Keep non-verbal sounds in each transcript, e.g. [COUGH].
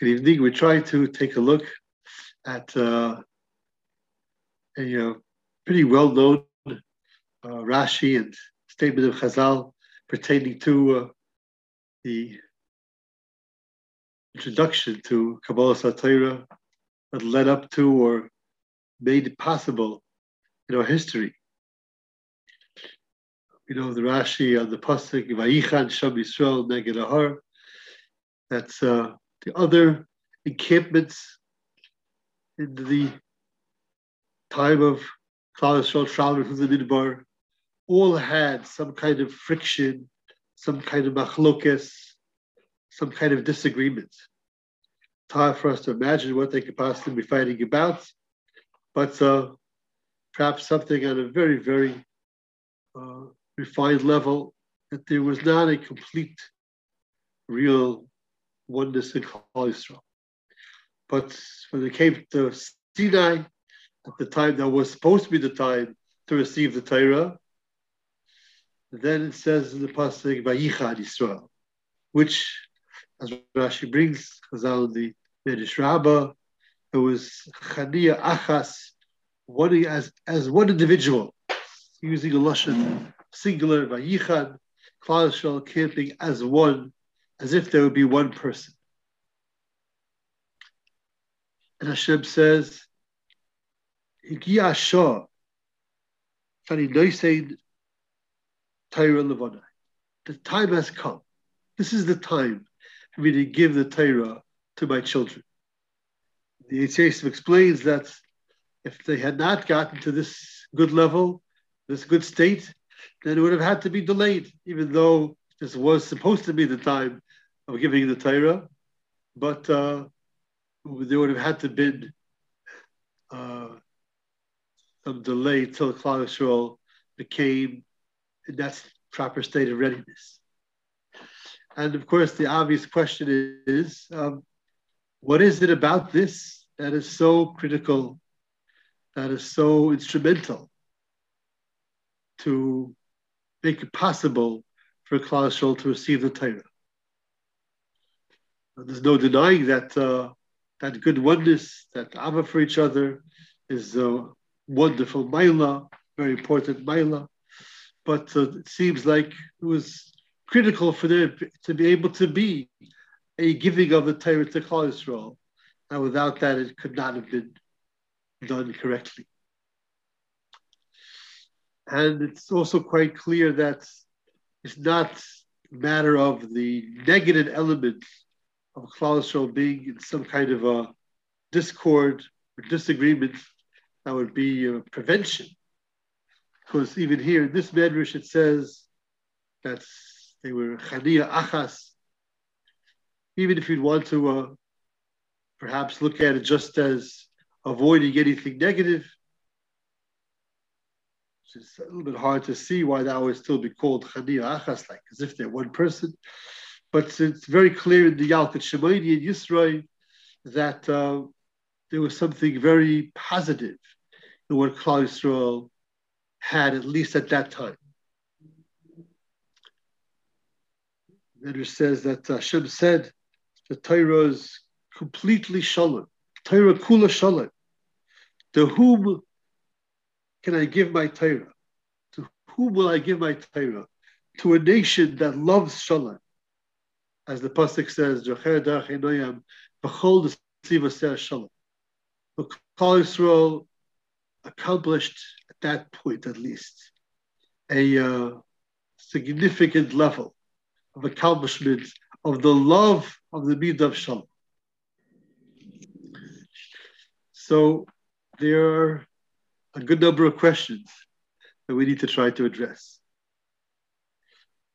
Good evening. We try to take a look at uh, a uh, pretty well-known uh, Rashi and statement of Chazal pertaining to uh, the introduction to Kabbalas HaTorah that led up to or made possible in our history. You know, the Rashi on the Pasuk, Vayichan Sham Yisrael Neged HaHar, that's uh, the other encampments in the time of Yisrael traveling from the Midbar, all had some kind of friction, some kind of machlokes, some kind of disagreement. It's hard for us to imagine what they could possibly be fighting about, but uh, perhaps something on a very, very uh, refined level that there was not a complete, real oneness in Klal Yisrael. But when they came to Sinai, at the time that was supposed to be the time to receive the Torah, then it says in the pasuk Vayichad Yisrael, which, as Rashi brings, Chazal the Medrash Rabbah, it was Chania Achas, one as as one individual, using a lashon singular Vayichad, Klal Yisrael camping as one as if there would be one person. And Hashem says, The time has come. This is the time for me to give the Torah to my children. The Yitzhak explains that if they had not gotten to this good level, this good state, then it would have had to be delayed, even though this was supposed to be the time of giving the Torah, but uh, there would have had to been uh, some delay till Yisrael became in that proper state of readiness. And of course, the obvious question is, um, what is it about this that is so critical, that is so instrumental to make it possible for Klal Yisrael to receive the Torah? There's no denying that uh, that good oneness, that ava for each other, is a wonderful maila, very important maila. But uh, it seems like it was critical for them to be able to be a giving of the Torah to Klal Yisrael, and without that, it could not have been done correctly. And it's also quite clear that it's not a matter of the negative elements of Yisrael being in some kind of a discord or disagreement, that would be a prevention. Because even here in this medrash, it says that they were chania achas. Even if you'd want to uh, perhaps look at it just as avoiding anything negative, it's a little bit hard to see why that would still be called chania achas, like as if they're one person. But it's very clear in the Yalkut Shimoni and Yisrael that uh, there was something very positive in what Klal Yisrael had, at least at that time. Medrash says that uh, Hashem said the Torah is completely shalom. Torah kula shalom. To whom can I give my Torah? To whom will I give my Torah? To a nation that loves shalom as the pasuk says, "Jocher darach enoyam b'chol desivaseh shalom." Klal Yisrael accomplished at that point, at least, a uh, significant level of accomplishment of the love of the Midah of Shalom. So there are a good number of questions that we need to try to address.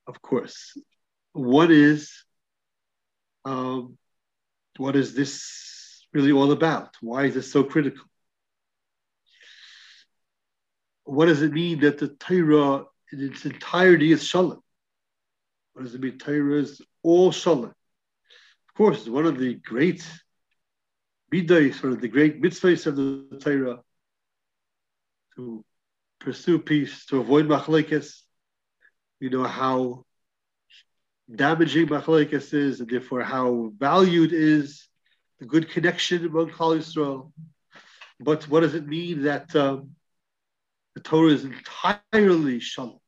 Of course, one is um, what is this really all about? Why is this so critical? What does it mean that the Torah in its entirety is shalom? What does it mean Torah is all shalom? Of course, it's one of the great midas, one of the great mitzvahs of the Torah to pursue peace, to avoid machlekes. We know how damaging machlekes is, and therefore how valued is the good connection among Klal. But what does it mean that um, the Torah is entirely shalom?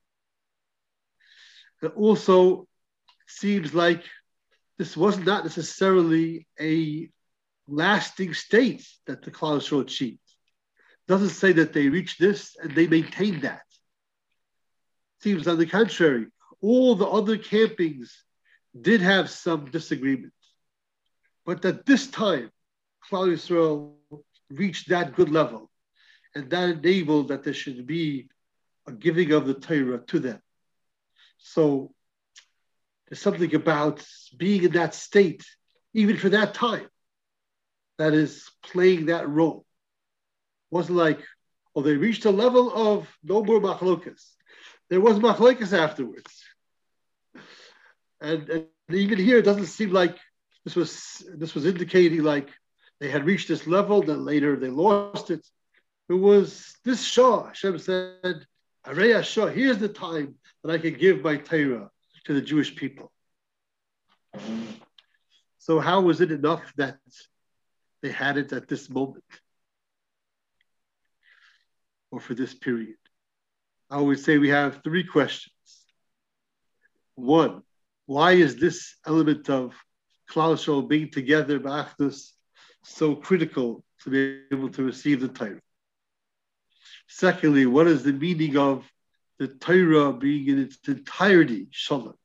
It also seems like this was not necessarily a lasting state that the Klal achieved. Doesn't say that they reached this and they maintained that. Seems on the contrary, all the other campings did have some disagreement. But at this time, Klal Yisrael reached that good level, and that enabled that there should be a giving of the Torah to them. So there's something about being in that state, even for that time, that is playing that role. Wasn't like, oh, they reached a level of no more machlokas. There was machlokas afterwards. And, and even here, it doesn't seem like this was this was indicating like they had reached this level, then later they lost it. It was this Shah, Hashem said, Areya Shah, here's the time that I can give my Torah to the Jewish people. So how was it enough that they had it at this moment? Or for this period? I would say we have three questions. One, why is this element of Klal being together, Ba'achdus, so critical to be able to receive the Torah? Secondly, what is the meaning of the Torah being in its entirety Shalom?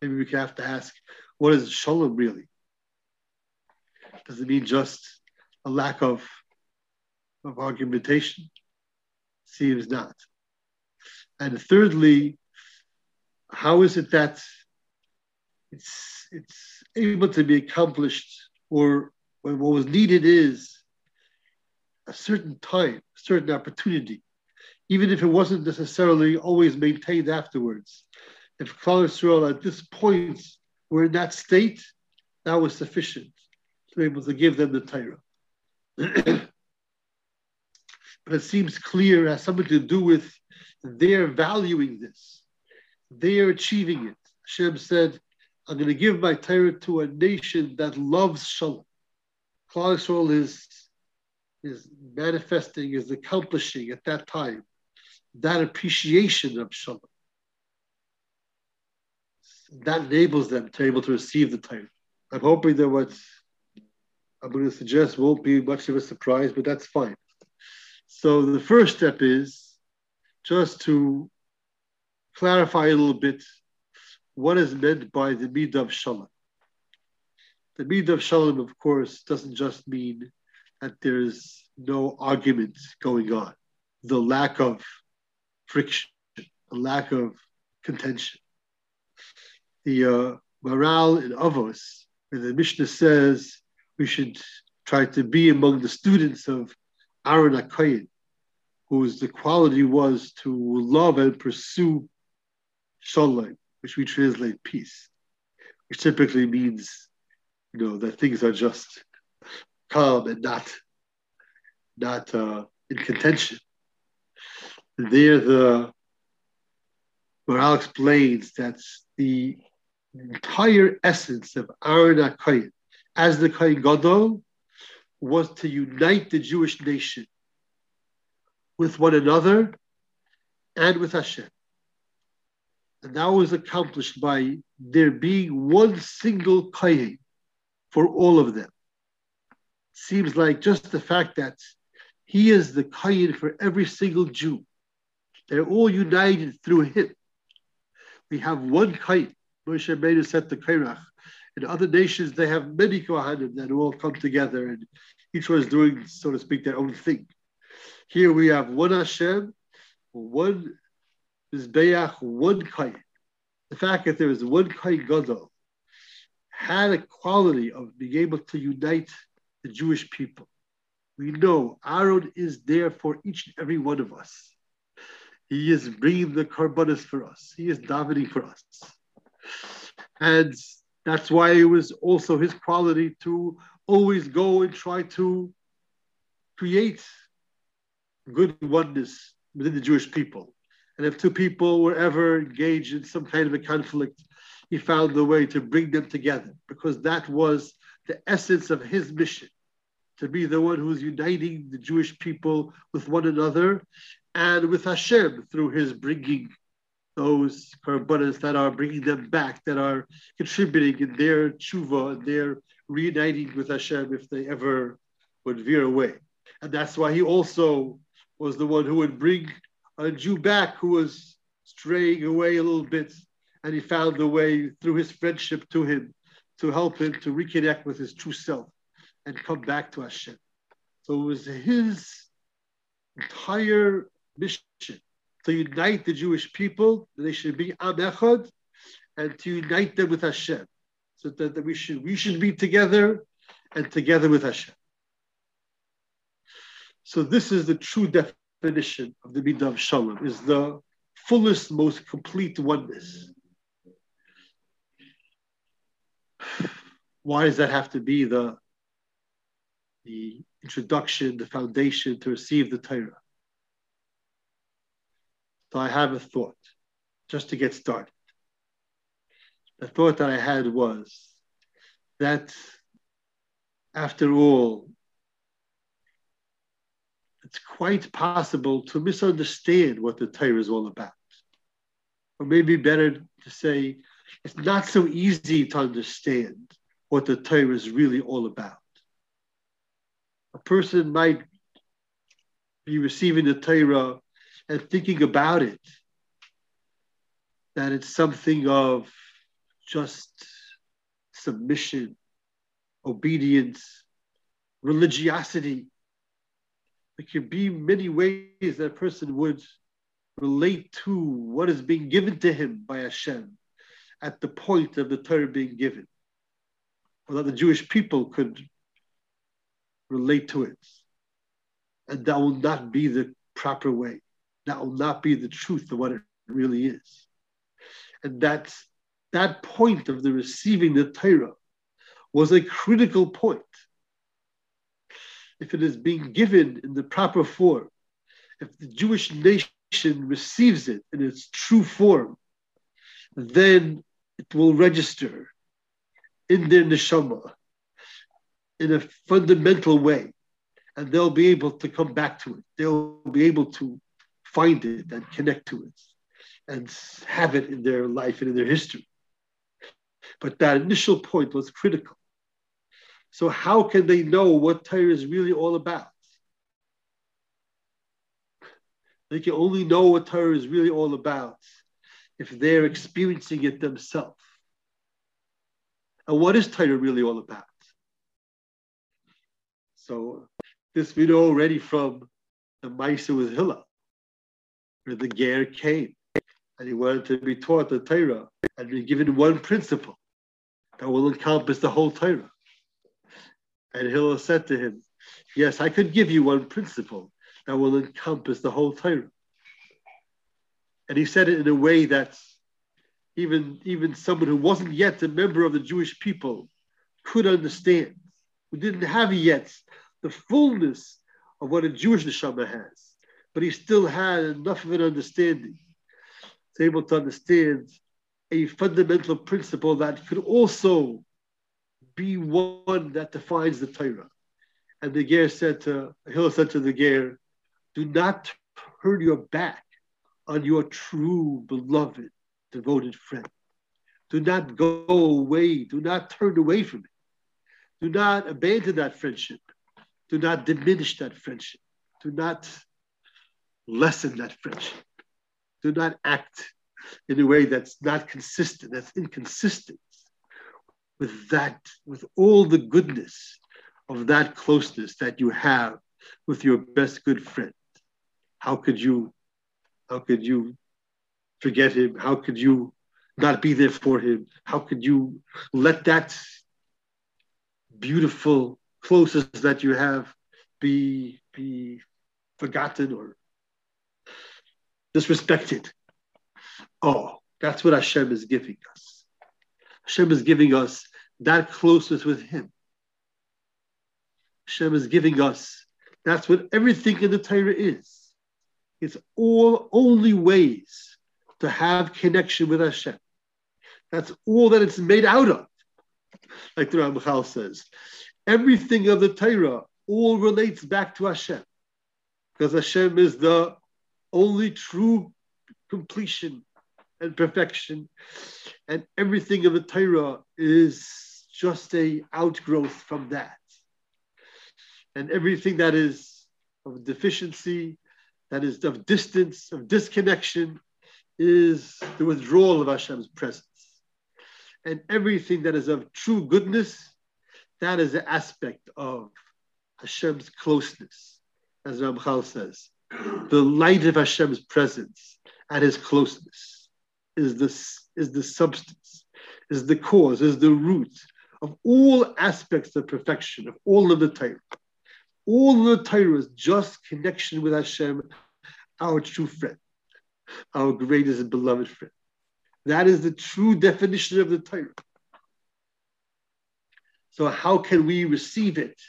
Maybe we could have to ask, what is Shalom really? Does it mean just a lack of, of argumentation? Seems not. And thirdly, how is it that it's it's able to be accomplished or when what was needed is a certain time, a certain opportunity, even if it wasn't necessarily always maintained afterwards. If Klal Yisrael at this point were in that state, that was sufficient to be able to give them the Torah. [CLEARS THROAT] but it seems clear has something to do with their valuing this they are achieving it. Hashem said, I'm going to give my Torah to a nation that loves Shalom. Klal Yisrael is, is manifesting, is accomplishing at that time that appreciation of Shalom. That enables them to be able to receive the Torah. I'm hoping that what I'm going to suggest won't be much of a surprise, but that's fine. So the first step is just to clarify a little bit what is meant by the Midah of Shalom. The Midah of Shalom, of course, doesn't just mean that there's no argument going on, the lack of friction, the lack of contention. The uh, Maharal in Avos, where the Mishnah says we should try to be among the students of Aaron HaKoyin, whose the quality was to love and pursue shalom, which we translate peace, which typically means, you know, that things are just calm and not not uh, in contention. There, the Maharal explains that the entire essence of Aaron HaKoyin, as the Kohen Gadol, was to unite the Jewish nation with one another and with Hashem. And that was accomplished by there being one single Kayin for all of them. Seems like just the fact that he is the Kayin for every single Jew. They're all united through him. We have one Kayin. Moshe Rabbeinu said to Korach. In other nations, they have many Kohanim that all come together and each one is doing, so to speak, their own thing. Here we have one Hashem, one Mizbeach, one Kayin. The fact that there is one Kayin Gadol had a quality of being able to unite the Jewish people. We know Aaron is there for each and every one of us. He is bringing the korbanos for us. He is davening for us. And that's why it was also his quality to always go and try to create good oneness within the Jewish people. And if two people were ever engaged in some kind of a conflict, he found a way to bring them together because that was the essence of his mission to be the one who's uniting the Jewish people with one another and with Hashem through his bringing those korbanos that are bringing them back, that are contributing in their tshuva their reuniting with Hashem if they ever would veer away. And that's why he also was the one who would bring a Jew back who was straying away a little bit, and he found a way through his friendship to him to help him to reconnect with his true self and come back to Hashem. So it was his entire mission to unite the Jewish people, they should be Am Echad, and to unite them with Hashem, so that, that we should we should be together and together with Hashem. So this is the true definition of the Midah of Shalom, is the fullest, most complete oneness. Why does that have to be the, the introduction, the foundation to receive the Torah? So I have a thought just to get started. The thought that I had was that after all, it's quite possible to misunderstand what the Torah is all about. Or maybe better to say, it's not so easy to understand what the Torah is really all about. A person might be receiving the Torah and thinking about it, that it's something of just submission, obedience, religiosity. There can be many ways that a person would relate to what is being given to him by Hashem at the point of the Torah being given, or that the Jewish people could relate to it. And that will not be the proper way that will not be the truth of what it really is. And that's that point of the receiving the Torah was a critical point. If it is being given in the proper form, if the Jewish nation receives it in its true form, then it will register in their neshama in a fundamental way, and they'll be able to come back to it. They'll be able to find it and connect to it and have it in their life and in their history. But that initial point was critical. So, how can they know what Torah is really all about? They can only know what Torah is really all about if they're experiencing it themselves. And what is Torah really all about? So, this know already from the Maisa with Hillel the Ger came and he wanted to be taught the Torah and be given one principle that will encompass the whole Torah. And Hillel said to him, Yes, I could give you one principle that will encompass the whole Torah. And he said it in a way that even, even someone who wasn't yet a member of the Jewish people could understand, who didn't have yet the fullness of what a Jewish neshama has but he still had enough of an understanding to be able to understand a fundamental principle that could also be one that defines the Torah. And the Ger said to Hillel said to the Ger, do not turn your back on your true beloved, devoted friend. Do not go away. Do not turn away from it. Do not abandon that friendship. Do not diminish that friendship. Do not lessen that friendship. Do not act in a way that's not consistent, that's inconsistent with that, with all the goodness of that closeness that you have with your best good friend. How could you, how could you forget him? How could you not be there for him? How could you let that beautiful closeness that you have be be forgotten or disrespected. Oh, that's what Hashem is giving us. Hashem is giving us that closeness with Him. Hashem is giving us that's what everything in the Torah is. It's all only ways to have connection with Hashem. That's all that it's made out of. like the Ramchal says. Everything of the Torah all relates back to Hashem, because Hashem is the only true completion and perfection, and everything of the Torah is just a outgrowth from that, and everything that is of deficiency, that is of distance, of disconnection, is the withdrawal of Hashem's presence. And everything that is of true goodness, that is an aspect of Hashem's closeness, as Ramchal says. The light of Hashem's presence and his closeness is the, is the substance, is the cause, is the root of all aspects of perfection, of all of the Torah. All of the Torah is just connection with Hashem, our true friend our greatest and beloved friend. That is the true definition of the Torah. So, how can we receive it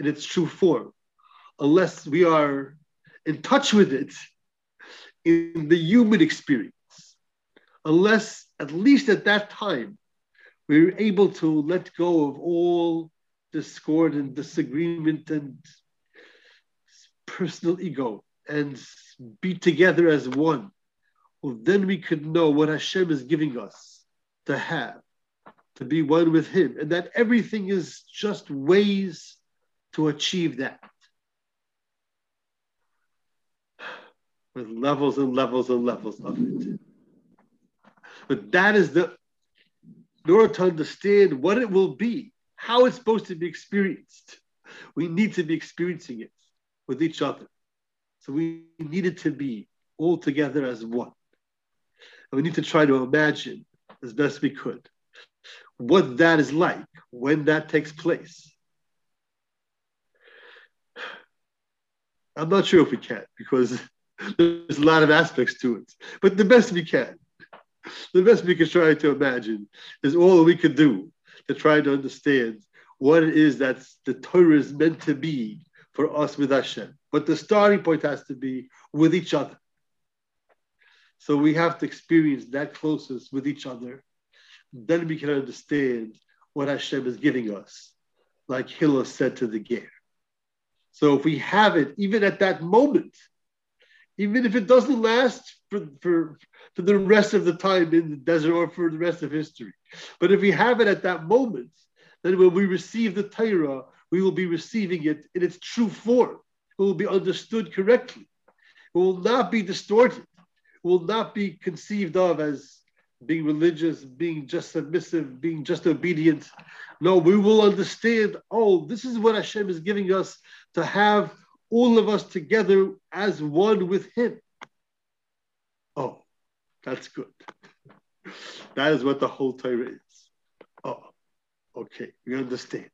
in its true form unless we are in touch with it in the human experience? Unless, at least at that time, we're able to let go of all discord and disagreement and personal ego and be together as one, well, then we could know what Hashem is giving us to have, to be one with Him, and that everything is just ways to achieve that. With levels and levels and levels of it. But that is the, in order to understand what it will be, how it's supposed to be experienced, we need to be experiencing it with each other. So we needed to be all together as one. And we need to try to imagine as best we could what that is like when that takes place. [SIGHS] I'm not sure if we can because there's a lot of aspects to it, but the best we can, the best we can try to imagine is all we could do to try to understand what it is that the Torah is meant to be for us with Hashem. But the starting point has to be with each other. So we have to experience that closeness with each other. Then we can understand what Hashem is giving us, like Hillel said to the Ger. So if we have it, even at that moment, even if it doesn't last for, for, for the rest of the time in the desert or for the rest of history, but if we have it at that moment, then when we receive the Torah, we will be receiving it in its true form it will be understood correctly. It will not be distorted. It will not be conceived of as being religious, being just submissive, being just obedient. No, we will understand, oh, this is what Hashem is giving us to have all of us together as one with Him. Oh, that's good. That is what the whole Torah is. Oh, okay, we understand.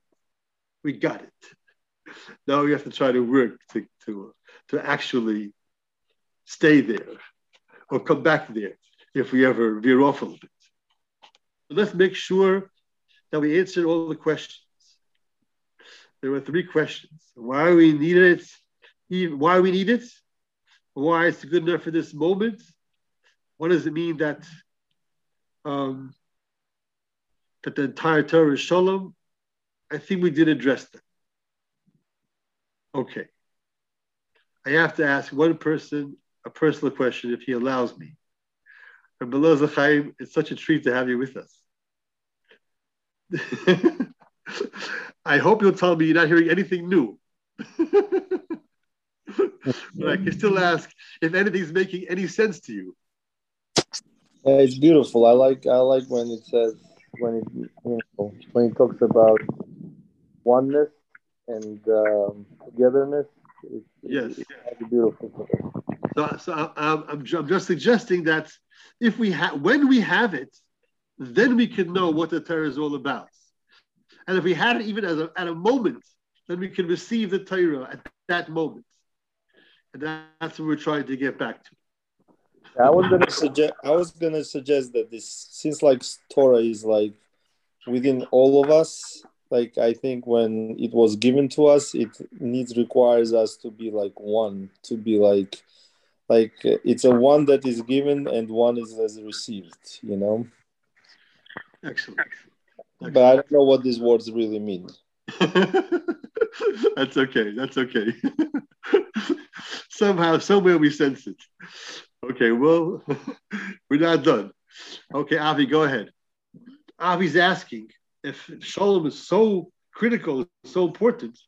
We got it. now we have to try to work to, to, to actually stay there or come back there if we ever veer off a little bit. Let's make sure that we answer all the questions. There were three questions. Why we needed it, why we need it, why it's good enough for this moment. What does it mean that um, that the entire Torah is shalom? I think we did address that. Okay. I have to ask one person a personal question if he allows me. And below it's such a treat to have you with us. [LAUGHS] I hope you'll tell me you're not hearing anything new. [LAUGHS] [LAUGHS] but I can still ask if anything's making any sense to you. It's beautiful. I like I like when it says when it you know, when it talks about oneness and um, togetherness. It's, yes, it's beautiful. So, so I'm, I'm, just suggesting that if we have, when we have it, then we can know what the Torah is all about. And if we had it even as a, at a moment, then we can receive the Torah at that moment. That's what we're trying to get back to. I was gonna suggest. I was gonna suggest that this, since like Torah is like within all of us, like i think when it was given to us it needs requires us to be like one to be like like it's a one that is given and one is as received you know excellent but I don't know what these words really mean. [LAUGHS] That's okay. That's okay. [LAUGHS] Somehow, somewhere we sense it. Okay, well, [LAUGHS] we're not done. Okay, Avi, go ahead. Avi's asking if Shalom is so critical, so important,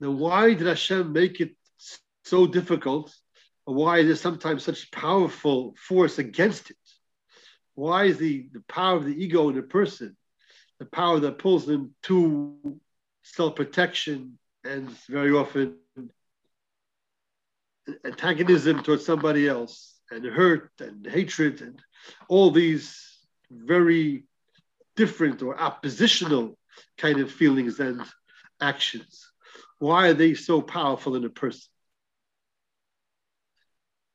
then why did Hashem make it so difficult? Why is there sometimes such powerful force against it? Why is the, the power of the ego in a person, the power that pulls them to self protection and very often antagonism towards somebody else and hurt and hatred and all these very different or oppositional kind of feelings and actions. Why are they so powerful in a person?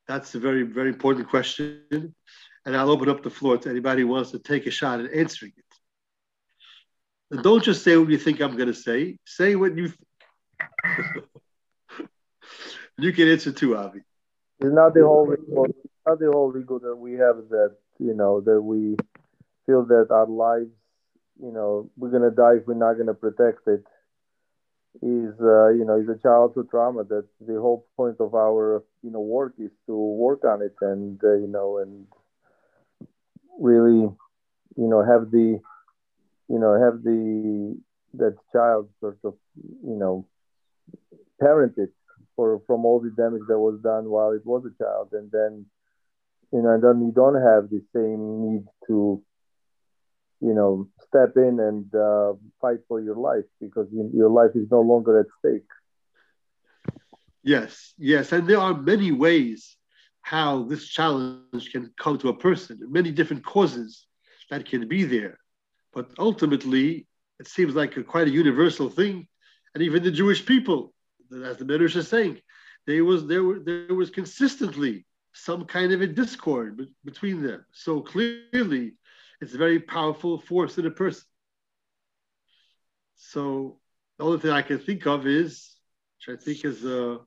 That's a very, very important question. And I'll open up the floor to anybody who wants to take a shot at answering it. And don't just say what you think I'm going to say. Say what you think. [LAUGHS] you can answer too, Avi. It's not the whole ego, not the whole ego that we have that you know that we feel that our lives, you know, we're gonna die if we're not gonna protect it. Is uh, you know is a childhood trauma that the whole point of our you know work is to work on it and uh, you know and really you know have the you know have the that child sort of you know parented for from all the damage that was done while it was a child. And then you know and then you don't have the same need to you know step in and uh, fight for your life because you, your life is no longer at stake. Yes yes. And there are many ways how this challenge can come to a person. Many different causes that can be there. But ultimately it seems like a, quite a universal thing. And even the jewish people as the Midrash is saying, there was there were there was consistently some kind of a discord be- between them. So clearly, it's a very powerful force in a person. So the only thing I can think of is, which I think is the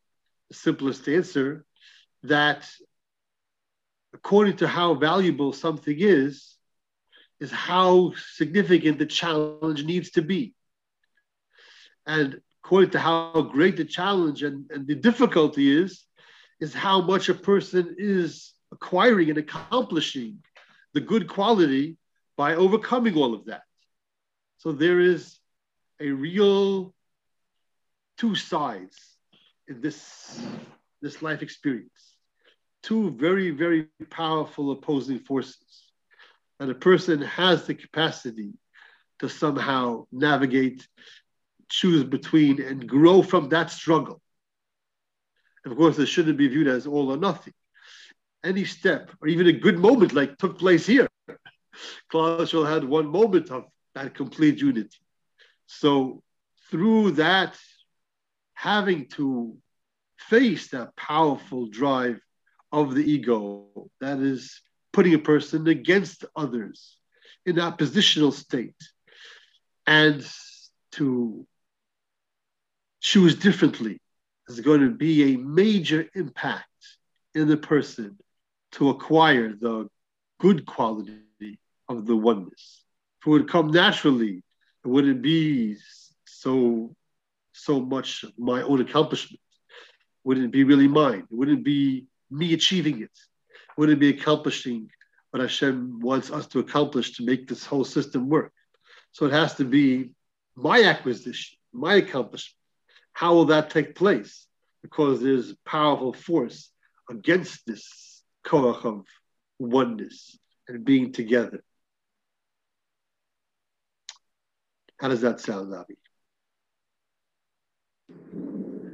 simplest answer, that according to how valuable something is, is how significant the challenge needs to be. And according to how great the challenge and, and the difficulty is, is how much a person is acquiring and accomplishing the good quality by overcoming all of that. So there is a real two sides in this, this life experience. Two very, very powerful opposing forces. And a person has the capacity to somehow navigate choose between and grow from that struggle. Of course, it shouldn't be viewed as all or nothing. Any step, or even a good moment like took place here, [LAUGHS] Klal had one moment of that complete unity. So through that, having to face that powerful drive of the ego, that is putting a person against others in that positional state, and to choose differently is going to be a major impact in the person to acquire the good quality of the oneness. If it would come naturally, it wouldn't be so so much my own accomplishment. Wouldn't be really mine. It wouldn't be me achieving it. it wouldn't be accomplishing what Hashem wants us to accomplish to make this whole system work. So it has to be my acquisition, my accomplishment how will that take place? Because there's powerful force against this koach of oneness and being together. How does that sound, Avi?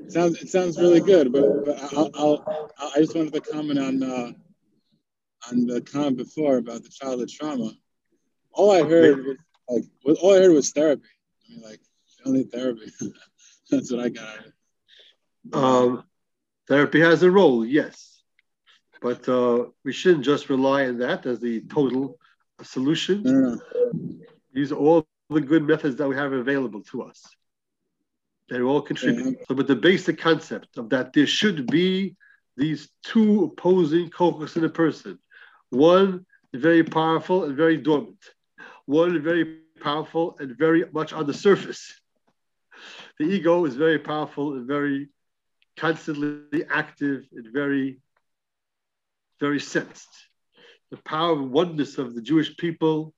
Sounds it sounds really good, but, but I'll, I'll, i just wanted to comment on uh, on the comment before about the childhood trauma. All I heard was like all I heard was therapy. I mean, like only therapy. [LAUGHS] That's what I got. Um, therapy has a role, yes, but uh, we shouldn't just rely on that as the total solution. No, no, Use all the good methods that we have available to us. They all contribute. Yeah. So, but the basic concept of that there should be these two opposing kochos in a person. One very powerful and very dormant. one very powerful and very much on the surface. The ego is very powerful and very constantly active and very, very sensed. The power of oneness of the Jewish people,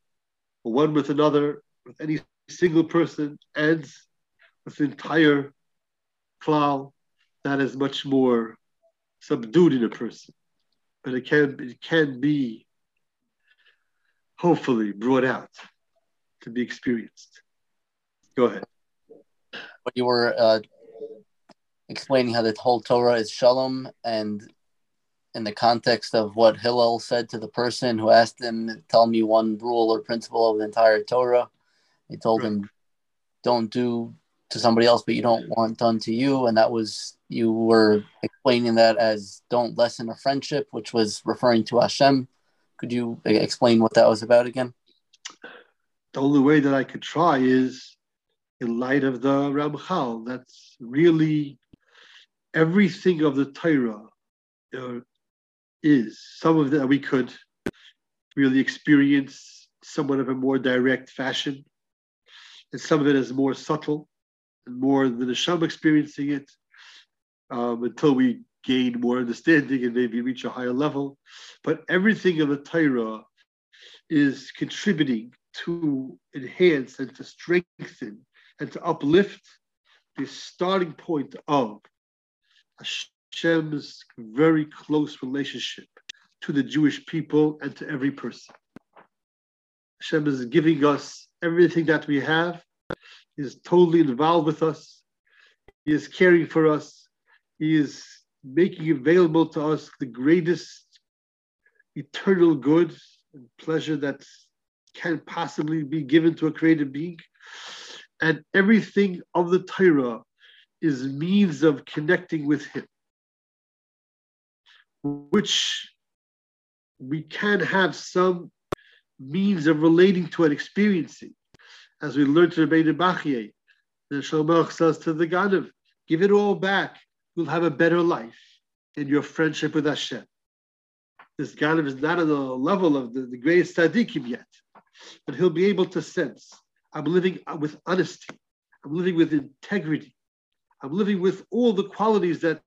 one with another, with any single person, ends with the entire klal that is much more subdued in a person. But it can, it can be hopefully brought out to be experienced. Go ahead. When you were uh, explaining how the whole Torah is shalom, and in the context of what Hillel said to the person who asked him, "Tell me one rule or principle of the entire Torah," he told right. him, "Don't do to somebody else, but you don't want done to you," and that was you were explaining that as don't lessen a friendship, which was referring to Hashem. Could you explain what that was about again? The only way that I could try is in light of the Ramchal. That's really everything of the Torah uh, is. Some of that we could really experience somewhat of a more direct fashion, and some of it is more subtle and more the Neshama experiencing it um, until we gain more understanding and maybe reach a higher level. But everything of the Torah is contributing to enhance and to strengthen and to uplift the starting point of Hashem's very close relationship to the Jewish people and to every person. Hashem is giving us everything that we have. He is totally involved with us. He is caring for us. He is making available to us the greatest eternal good and pleasure that can possibly be given to a created being. And everything of the Torah is means of connecting with Him, which we can have some means of relating to and experiencing. As we learned to Rebbeinu Bachye, the Shalmach says to the Ganav, give it all back you'll have a better life in your friendship with Hashem. This Ganav is not on the level of the, the greatest tzaddikim yet, but he'll be able to sense I'm living uh, with honesty, I'm living with integrity, I'm living with all the qualities that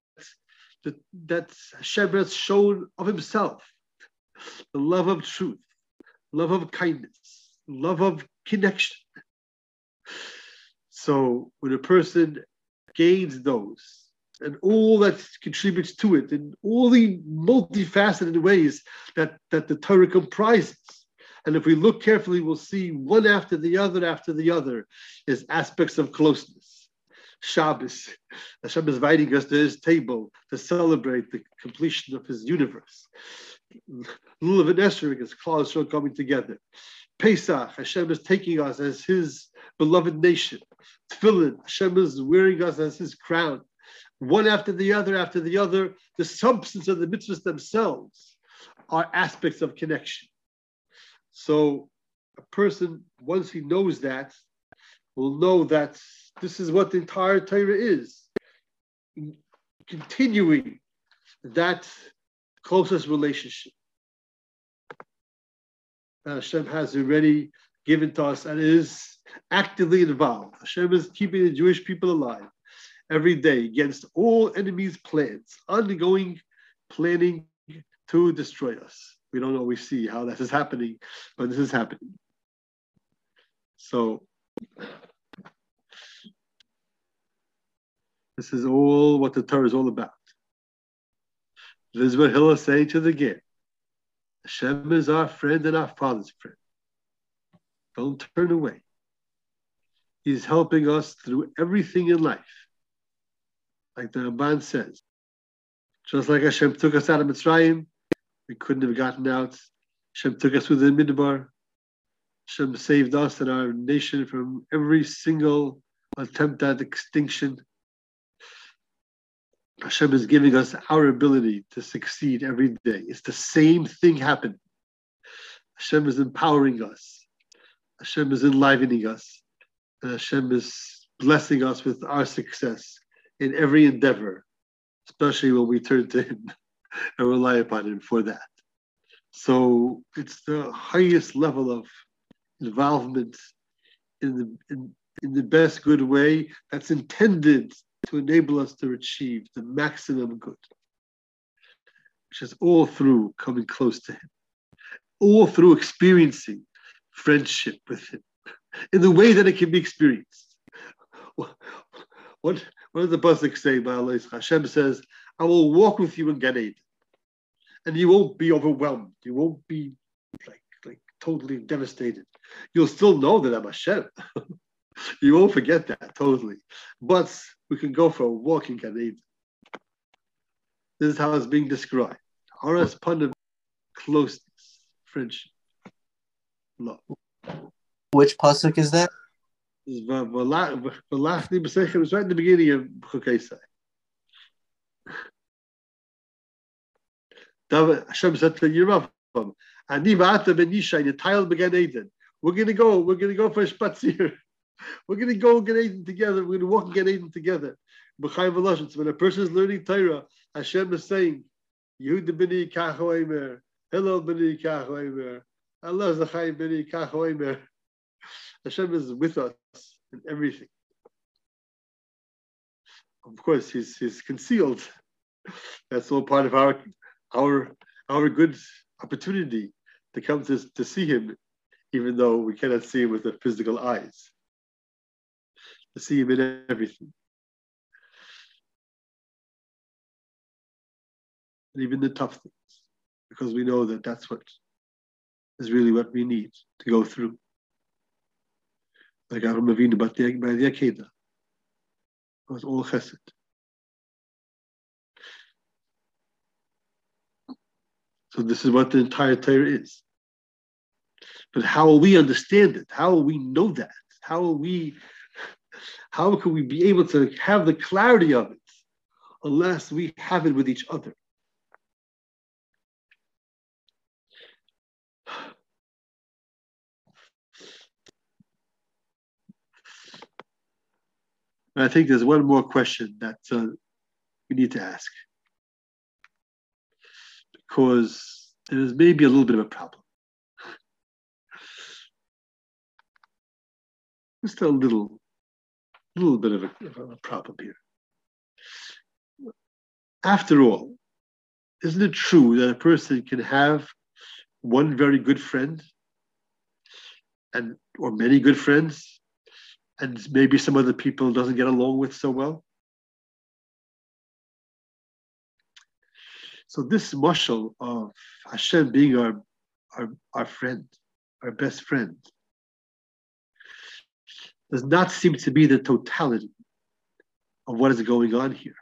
that, that Hashem has shown of himself the love of truth, love of kindness, love of connection. So when a person gains those, and all that contributes to it in all the multifaceted ways that, that the Torah comprises. And if we look carefully, we'll see one after the other after the other is aspects of closeness. Shabbos, Hashem is inviting us to his table to celebrate the completion of his universe. Lulav and Esrog is Klal coming together. Pesach, Hashem is taking us as his beloved nation. Tefillin, Hashem is wearing us as his crown one after the other after the other. The substance of the mitzvahs themselves are aspects of connection. So a person, once he knows that, will know that this is what the entire Torah is. Continuing that closest relationship. Hashem has already given to us and is actively involved. Hashem is keeping the Jewish people alive every day against all enemies' plans, undergoing planning to destroy us. We don't always see how that is happening, but this is happening. So, this is all what the Torah is all about. This is what Hillel saying to the Ger. Hashem is our friend and our father's friend. Don't turn away. He's helping us through everything in life like the Ramban says. Just like Hashem took us out of Mitzrayim, we couldn't have gotten out. Hashem took us through the Midbar. Hashem saved us and our nation from every single attempt at extinction. Hashem is giving us our ability to succeed every day. It's the same thing happening. Hashem is empowering us. Hashem is enlivening us. And Hashem is blessing us with our success in every endeavor, especially when we turn to Him and rely upon Him for that. So it's the highest level of involvement in the in, in the best good way that's intended to enable us to achieve the maximum good, which is all through coming close to Him, all through experiencing friendship with Him in the way that it can be experienced. What, what, does the Pasuk say? Hashem says, I will walk with you in Gan Eden, and you won't be overwhelmed. You won't be like, like totally devastated. You'll still know that I'm Hashem. [LAUGHS] you won't forget that totally. But we can go for a walk in Gan Eden. This is how it's being described. Horace Pandam, closeness, friendship, love. Which pasuk is that? It's right in the beginning of Chukesai. Hashem said to Yeravam, Ani v'ata ben Yishai, Yitayel b'Gan Eden. We're going to go, we're going to go for a spatzir. [LAUGHS] We're going to go get Eden together. We're going to walk and get Eden together. When a person is learning Torah, Hashem is saying, Yehuda b'ni kachoimer, Hillel b'ni kachoimer, Allah zachai b'ni kachoimer. [LAUGHS] Hashem is with us in everything. Of course, he's, he's concealed. [LAUGHS] That's all part of our our our good opportunity to come to, to see him, even though we cannot see him with the physical eyes to see him in everything. And even the tough things, because we know that that's what is really what we need to go through. Like Avraham Avinu, but the, by the Akedah, it was all chesed. So this is what the entire Torah is. But how will we understand it? How will we know that? How will we how can we be able to have the clarity of it unless we have it with each other? I think there's one more question that uh, we need to ask because there's maybe a little bit of a problem. Just a little little bit of a, of a problem here. After all, isn't it true that a person can have one very good friend and or many good friends and maybe some other people doesn't get along with so well so this mashal of hashem being our, our our friend our best friend does not seem to be the totality of what is going on here.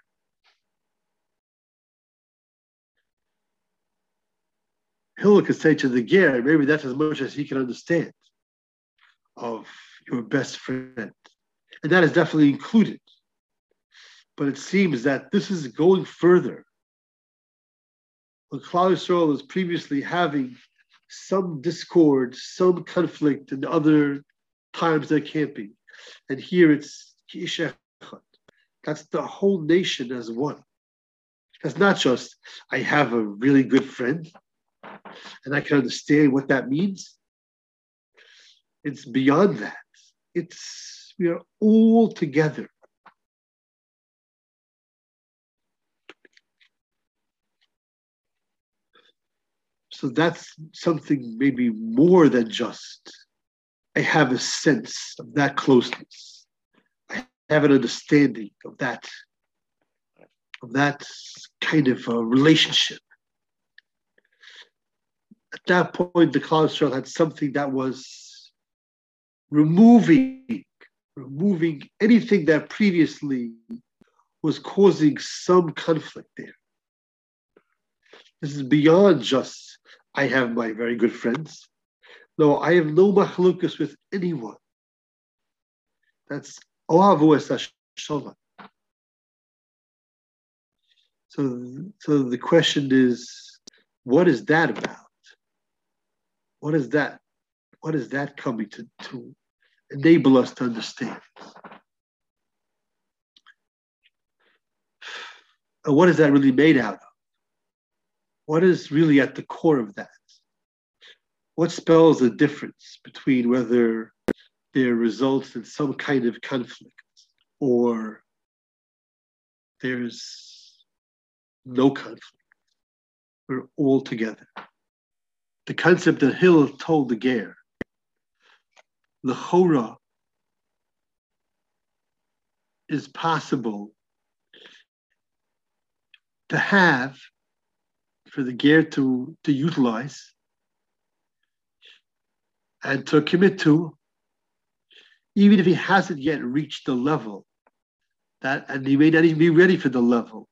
Hillel could say to the Ger, maybe that's as much as he can understand of your best friend. And that is definitely included. But it seems that this is going further. When Klal Yisrael was previously having some discord, some conflict in other times there can't be. And here it's Kisha. That's the whole nation as one. That's not just I have a really good friend and I can understand what that means. It's beyond that. It's we are all together. So that's something maybe more than just I have a sense of that closeness. I have an understanding of that, of that kind of uh, relationship. At that point, the Klal had something that was removing, removing anything that previously was causing some conflict there. This is beyond just I have my very good friends. No, I have no machlukas with anyone. That's ohavu es So, so the question is, what is that about? What is that? What is that coming to, to enable us to understand? And what is that really made out of? What is really at the core of that? what spells the difference between whether there results in some kind of conflict or there's no conflict. We're all together. The concept that Hill told the Ger, the Chora is possible to have for the Ger to, to utilize and to commit to, even if he hasn't yet reached the level that, and he may not even be ready for the level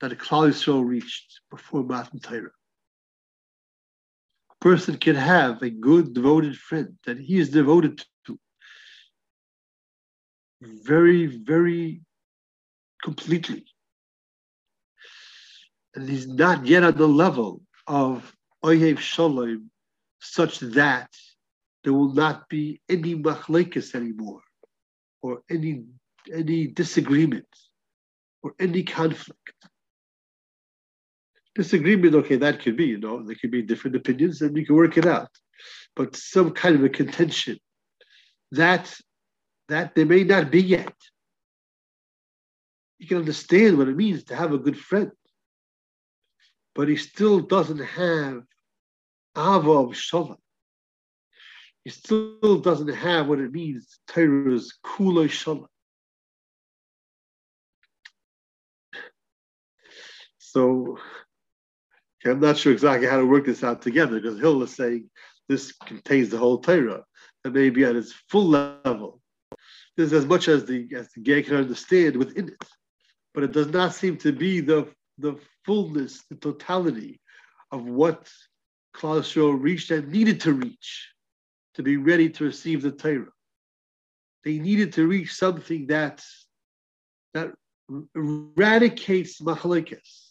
that a Klal reached before Matan Torah. A person can have a good, devoted friend that he is devoted to very, very completely. And he's not yet at the level of Ohev Shalom such that there will not be any machlekes anymore, or any any disagreement, or any conflict. Disagreement, okay, that could be, you know, there could be different opinions, and you can work it out. But some kind of a contention that that there may not be yet. You can understand what it means to have a good friend, but he still doesn't have Ahavas Shalom. He still doesn't have what it means, Torah's Kuloi Shalom. So I'm not sure exactly how to work this out together because Hill is saying this contains the whole Torah and maybe at its full level. There's as much as the as the gay can understand within it, but it does not seem to be the the fullness, the totality of what Klal Yisrael reached and needed to reach to be ready to receive the Torah. They needed to reach something that that eradicates machlekes.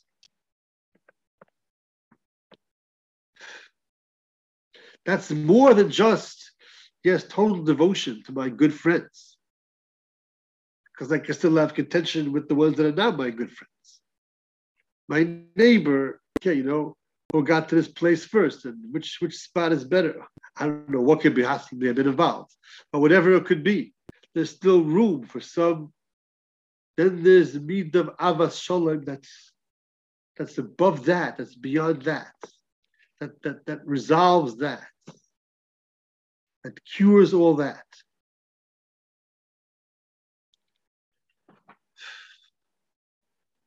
That's more than just yes, total devotion to my good friends. Because I can still have contention with the ones that are not my good friends. My neighbor, okay, you know, who got to this place first and which which spot is better. I don't know what could be possibly have been involved, but whatever it could be, there's still room for some. Then there's the of avas shalom that's that's above that, that's beyond that, that that that resolves that, that cures all that.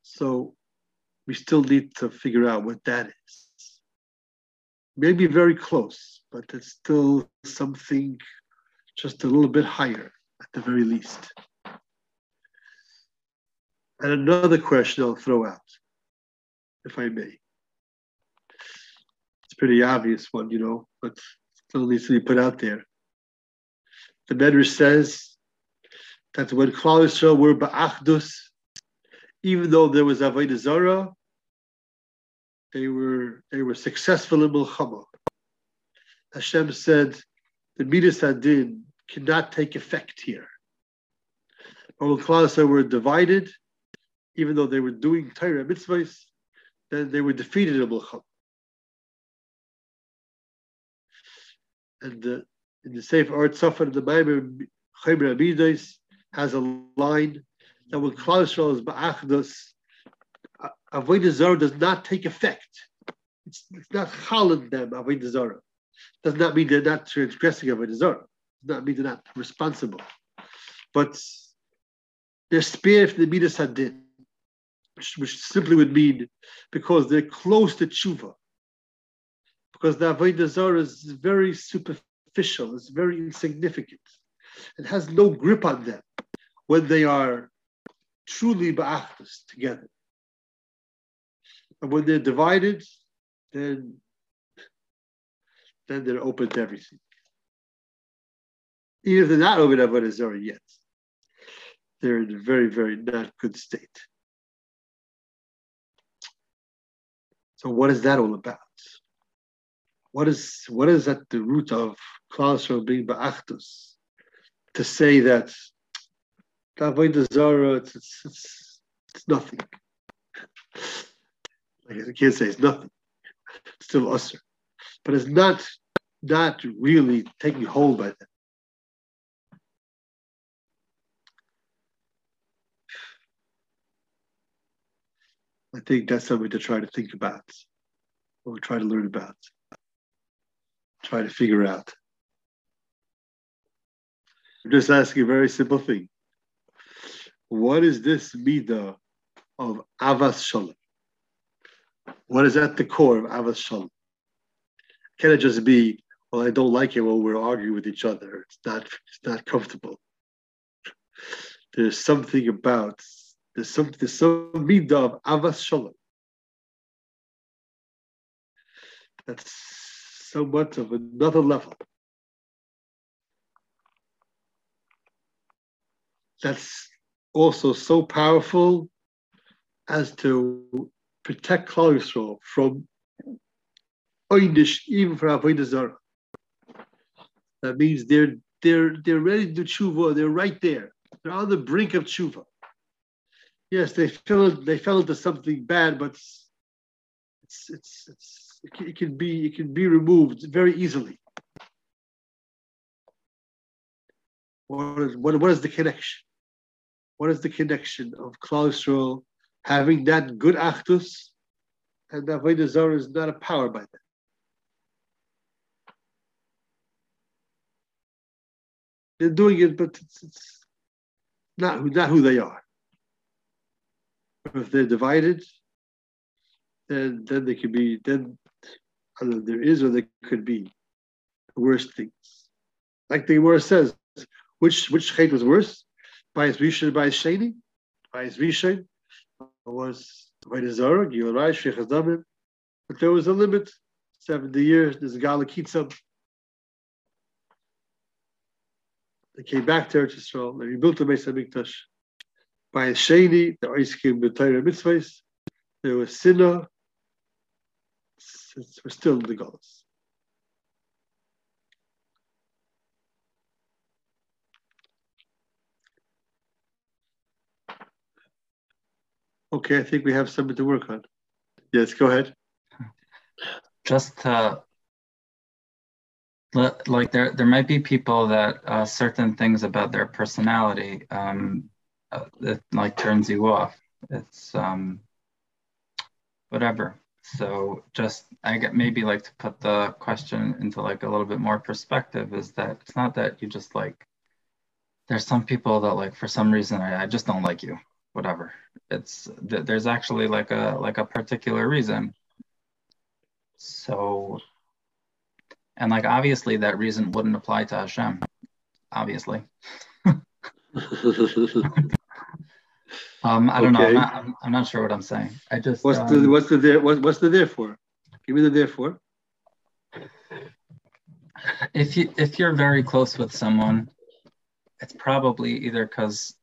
So we still need to figure out what that is maybe very close, but it's still something just a little bit higher at the very least. And another question I'll throw out, if I may. It's a pretty obvious one, you know, but still needs to be put out there. The Medrash says that when Klal Yisrael were ba'achdus, even though there was Avodah Zarah, they were they were successful in Milchama. Hashem said the Midas Hadin cannot take effect here. When Klal were divided, even though they were doing Torah mitzvahs, then they were defeated in Milchama. And uh, in the Sefer Art Safar, the Bible, Chaymer has a line that when Klal is ba'achdus, uh, Avodah Zarah does not take effect. It's, it's not chalad them, Avodah Zarah. Does not mean they're not transgressing Avodah Zarah. Does not mean they're not responsible. But they're spared from the Midas Hadin, which, which simply would mean because they're close to tshuva. Because the Avodah Zarah is very superficial, it's very insignificant. It has no grip on them when they are truly ba'achdus together. And when they're divided, then, then they're open to everything. Even if they're not open to Avodah Zarah yet, they're in a very, very not good state. So what is that all about? What is what is at the root of Klal being ba'achdus? To say that Avodah Zarah, it's, it's, it's, it's nothing. I can't say it's nothing. It's still usher. But it's not not really taking hold by them. I think that's something to try to think about or try to learn about, try to figure out. I'm just asking a very simple thing. What is this midah of avas shalom? What is at the core of avas shalom? Can it just be, well, I don't like it when we're arguing with each other. It's not, it's not comfortable. There's something about there's some there's some midah of avas shalom. That's so much of another level. That's also so powerful as to protect Klal from Oynish, even from Avodah Zarah. That means they're they're they're ready to do tshuva. They're right there. They're on the brink of tshuva. Yes, they fell they fell into something bad, but it's it's it's, it's it, can, be it can be removed very easily. What is what, what is the connection? What is the connection of Yisrael having that good achdus, and Avodah Zarah is not a power by that. They're doing it, but it's, it's not, who, not who they are. If they're divided, then then they could be then either there is or there could be worse things. Like the Gemara says, which which chait was worse? Bayis Rishon, by his sheni, Bayis Rishon, was Avodah Zarah, Gil Rai, Sheikh but there was a limit, 70 years, there's a. They came back to Eretz Yisrael, they rebuilt the Mesa Mikdash. By a Sheni, the ice came with Torah mitzvahs, there was Sinna, we're still in the Golas. Okay, I think we have something to work on. Yes, go ahead. [LAUGHS] Just uh, like there, there might be people that uh, certain things about their personality um, uh, it like turns you off. It's um, whatever. So just I get maybe like to put the question into like a little bit more perspective is that it's not that you just like there's some people that like for some reason I, I just don't like you whatever. It's there's actually like a like a particular reason. So, and like obviously that reason wouldn't apply to Hashem, obviously. [LAUGHS] um, I don't okay. know. I'm not, I'm, I'm, not sure what I'm saying. I just what's um, the what's the there what, what's the there for? Give me the there for. If you if you're very close with someone, it's probably either because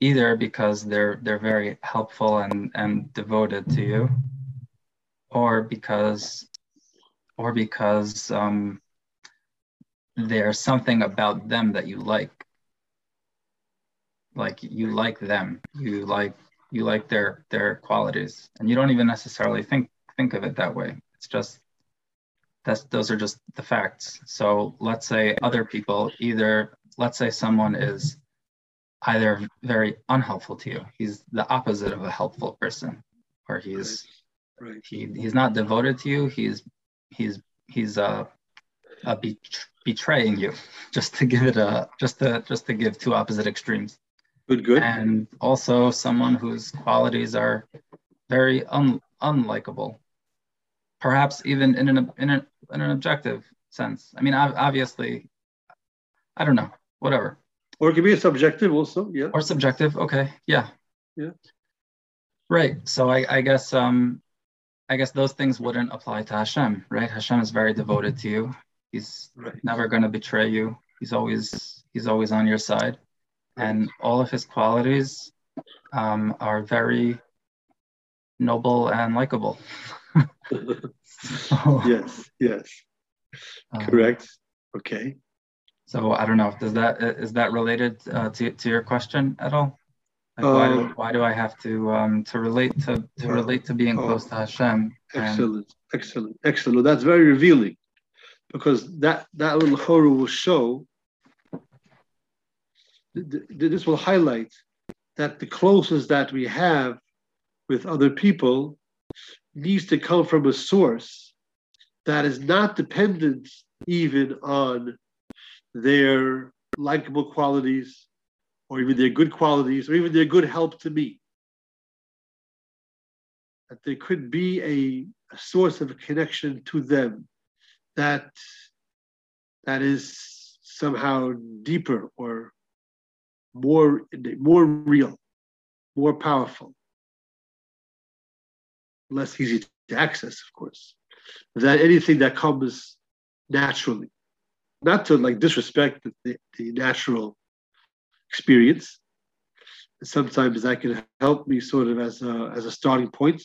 either because they're they're very helpful and and devoted to you or because or because um, there's something about them that you like. Like you like them. You like you like their their qualities. And you don't even necessarily think think of it that way. It's just that's those are just the facts. So let's say other people either let's say someone is either very unhelpful to you. He's the opposite of a helpful person, or he's right. Right. he he's not devoted to you. He's he's he's uh, uh be, betraying you. [LAUGHS] Just to give it a just to just to give two opposite extremes. Good, good. And also someone whose qualities are very un, unlikable, perhaps even in an in an in an objective sense. I mean, obviously, I don't know. Whatever or it could be a subjective also, yeah. Or subjective, okay, yeah. Yeah. Right. So I, I guess um I guess those things wouldn't apply to Hashem, right? Hashem is very devoted to you. He's right. never gonna betray you. He's always he's always on your side. Right. And all of his qualities um, are very noble and likable. [LAUGHS] [LAUGHS] so, yes, yes. Um, Correct. Okay. So I don't know. Does that is that related uh, to to your question at all? Like why, do, uh, why do I have to um, to relate to to relate to being close to Hashem? Excellent, excellent, excellent. That's very revealing. because that that little horror will show. This will highlight that the closest that we have with other people needs to come from a source that is not dependent even on their likable qualities or even their good qualities or even their good help to me. That there could be a, a source of a connection to them that that is somehow deeper or more more real, more powerful, less easy to access, of course, than anything that comes naturally. Not to like disrespect the, the natural experience. Sometimes that can help me sort of as a, as a starting point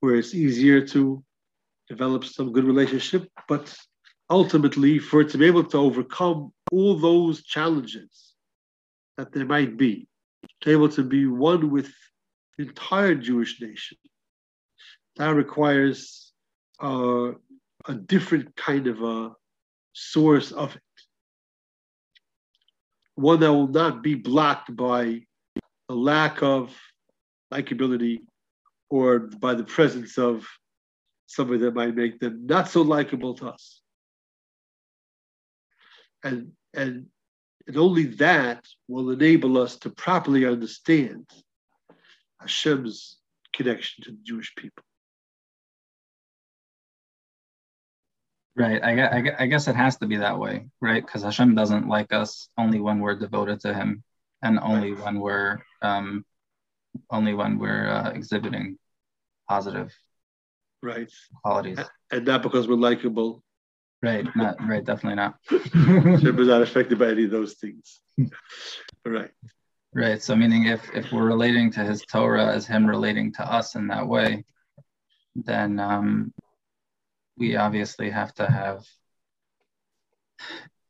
where it's easier to develop some good relationship. But ultimately, for it to be able to overcome all those challenges that there might be, to able to be one with the entire Jewish nation, that requires uh, a different kind of a source of it. One that will not be blocked by a lack of likability or by the presence of somebody that might make them not so likable to us. And and and only that will enable us to properly understand Hashem's connection to the Jewish people. Right. I, I, I guess it has to be that way, right? Because Hashem doesn't like us only when we're devoted to Him, and only right. when we're um, only when we're uh, exhibiting positive right qualities, and not because we're likable. Right. [LAUGHS] Not right. Definitely not. [LAUGHS] Hashem is not [LAUGHS] affected by any of those things. right. Right. So meaning if if we're relating to His Torah as Him relating to us in that way, then um, we obviously have to have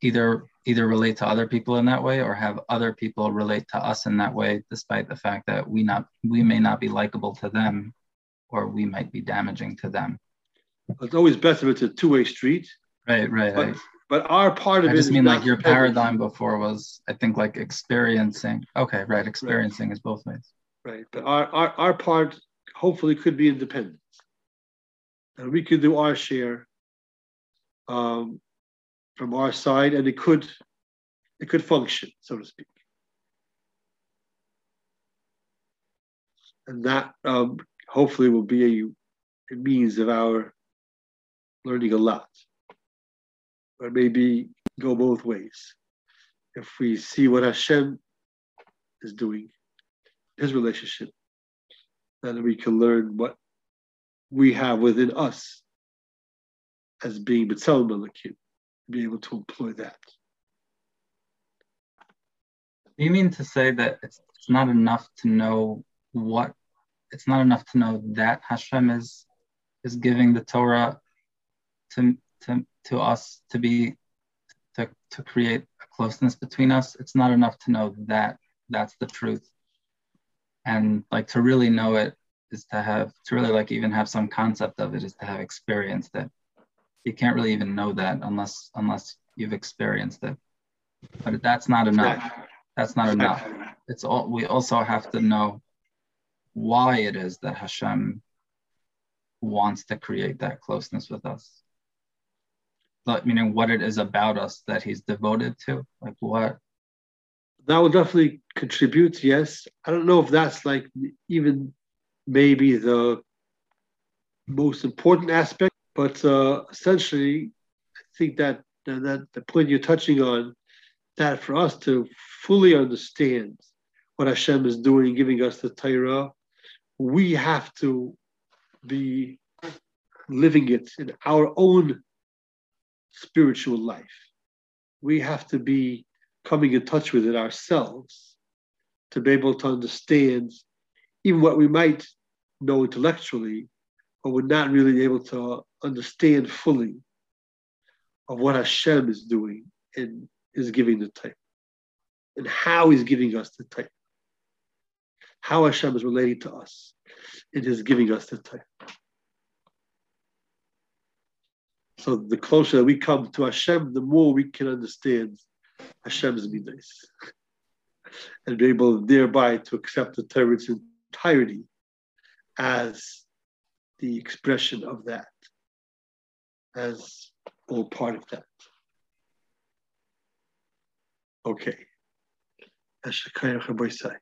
either either relate to other people in that way or have other people relate to us in that way despite the fact that we not we may not be likable to them or we might be damaging to them. It's always best if it's a two-way street. Right right but, but our part of I it just mean like your paradigm before was i think like experiencing okay right experiencing right. is both ways. Right but our, our our part hopefully could be independent and we could do our share um, from our side, and it could it could function, so to speak. And that um, hopefully will be a, a means of our learning a lot. Or maybe go both ways. If we see what Hashem is doing, his relationship, then we can learn what we have within us as being B'Tselem Elokim, be able to employ that. You mean to say that it's, it's not enough to know what, it's not enough to know that Hashem is is giving the Torah to to to us to be to, to create a closeness between us. It's not enough to know that that's the truth. And like to really know it is to have to really like even have some concept of it is to have experienced it you can't really even know that unless unless you've experienced it. But that's not enough. That's not enough. It's all we also have to know why it is that hashem wants to create that closeness with us. But meaning what it is about us that he's devoted to like what? That will definitely contribute yes. I don't know if that's like even maybe the most important aspect, but uh, essentially, I think that, that the point you're touching on, that for us to fully understand what Hashem is doing, giving us the Torah, we have to be living it in our own spiritual life. We have to be coming in touch with it ourselves to be able to understand even what we might know intellectually, but we're not really able to understand fully of what Hashem is doing and is giving the type, and how He's giving us the type, how Hashem is relating to us, and is giving us the type. So the closer that we come to Hashem, the more we can understand Hashem's midas, [LAUGHS] and be able thereby to accept the Torah's entirety as the expression of that, as all part of that. Okay.